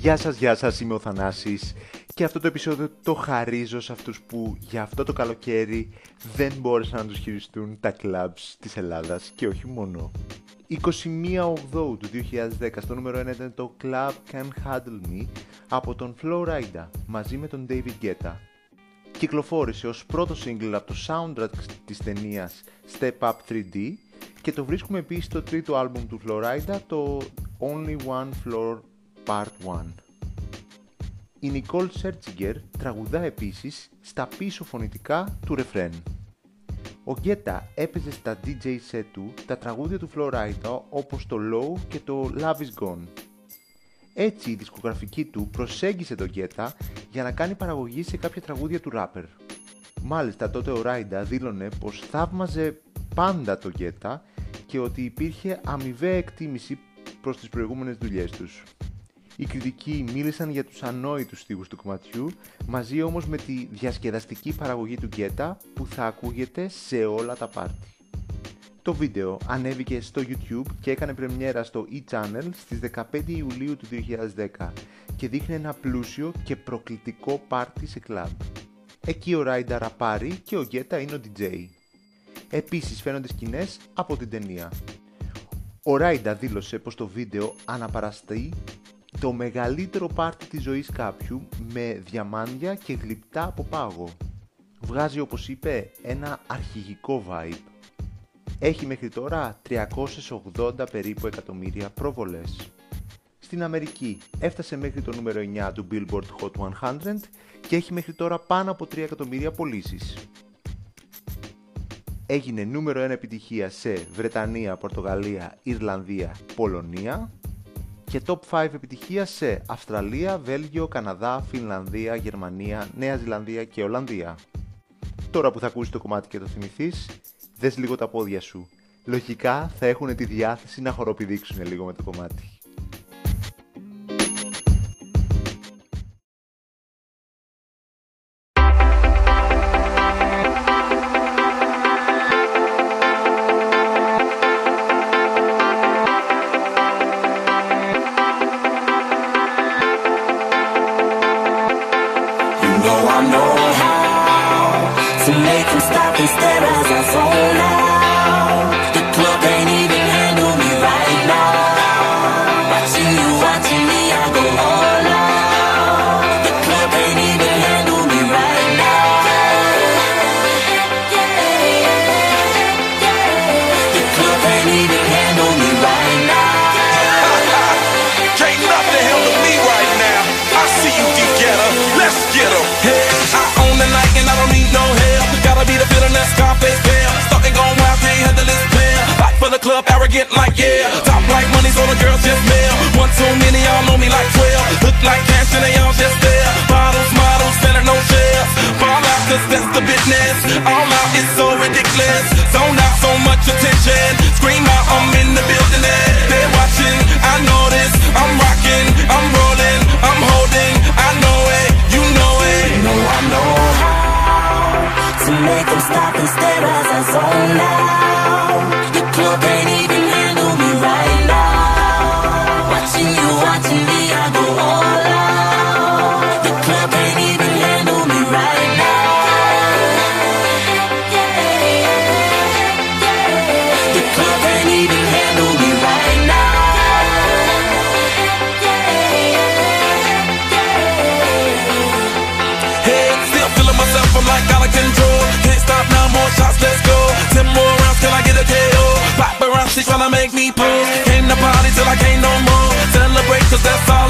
Γεια σας, γεια σας, είμαι ο Θανάσης και αυτό το επεισόδιο το χαρίζω σε αυτούς που για αυτό το καλοκαίρι δεν μπόρεσαν να τους χειριστούν τα κλαμπς της Ελλάδας και όχι μόνο. 21 Οκτώου του 2010 στο νούμερο 1 ήταν το Club Can Handle Me από τον Flowrider μαζί με τον David Guetta. Κυκλοφόρησε ως πρώτο single από το soundtrack της ταινίας Step Up 3D και το βρίσκουμε επίσης στο τρίτο άλμπουμ του Flowrider, το Only One Floor Part 1. Η Nicole Scherzinger τραγουδά επίσης στα πίσω φωνητικά του ρεφρέν. Ο Γκέτα έπαιζε στα DJ set του τα τραγούδια του Florida όπως το Low και το Love Is Gone. Έτσι η δισκογραφική του προσέγγισε τον Γκέτα για να κάνει παραγωγή σε κάποια τραγούδια του rapper. Μάλιστα τότε ο Ράιντα δήλωνε πως θαύμαζε πάντα τον Γκέτα και ότι υπήρχε αμοιβαία εκτίμηση προς τις προηγούμενες δουλειές τους. Οι κριτικοί μίλησαν για τους ανόητους στίχους του κομματιού, μαζί όμως με τη διασκεδαστική παραγωγή του Γκέτα που θα ακούγεται σε όλα τα πάρτι. Το βίντεο ανέβηκε στο YouTube και έκανε πρεμιέρα στο e-channel στις 15 Ιουλίου του 2010 και δείχνει ένα πλούσιο και προκλητικό πάρτι σε κλαμπ. Εκεί ο Ράιντα ραπάρει και ο Γκέτα είναι ο DJ. Επίσης φαίνονται σκηνές από την ταινία. Ο Ράιντα δήλωσε πως το βίντεο αναπαραστεί το μεγαλύτερο πάρτι της ζωής κάποιου με διαμάντια και γλυπτά από πάγο. Βγάζει όπως είπε ένα αρχηγικό vibe. Έχει μέχρι τώρα 380 περίπου εκατομμύρια προβολές. Στην Αμερική έφτασε μέχρι το νούμερο 9 του Billboard Hot 100 και έχει μέχρι τώρα πάνω από 3 εκατομμύρια πωλήσεις. Έγινε νούμερο 1 επιτυχία σε Βρετανία, Πορτογαλία, Ιρλανδία, Πολωνία και top 5 επιτυχία σε Αυστραλία, Βέλγιο, Καναδά, Φινλανδία, Γερμανία, Νέα Ζηλανδία και Ολλανδία. Τώρα που θα ακούσεις το κομμάτι και το θυμηθείς, δες λίγο τα πόδια σου. Λογικά θα έχουν τη διάθεση να χοροπηδήξουν λίγο με το κομμάτι. can stop and stare as I fall out. Arrogant like yeah. Top like money, so the girls just mail. One too many, y'all know me like 12. Look like cash and they all just there. Bottles, models, better no shares. Fall out, cause that's the business. All out is so ridiculous. Zone out, so much attention. Scream out, I'm in the building. They're watching, I know this. I'm rocking, I'm rolling, I'm holding. I know it, you know it. You know I know how to make them stop and stare as I zone out. like out of control. Can't stop now, more shots, let's go. Ten more rounds till I get a KO. Pop around, she tryna make me pull. Came to party till I can't no more. Celebrate, cause that's all.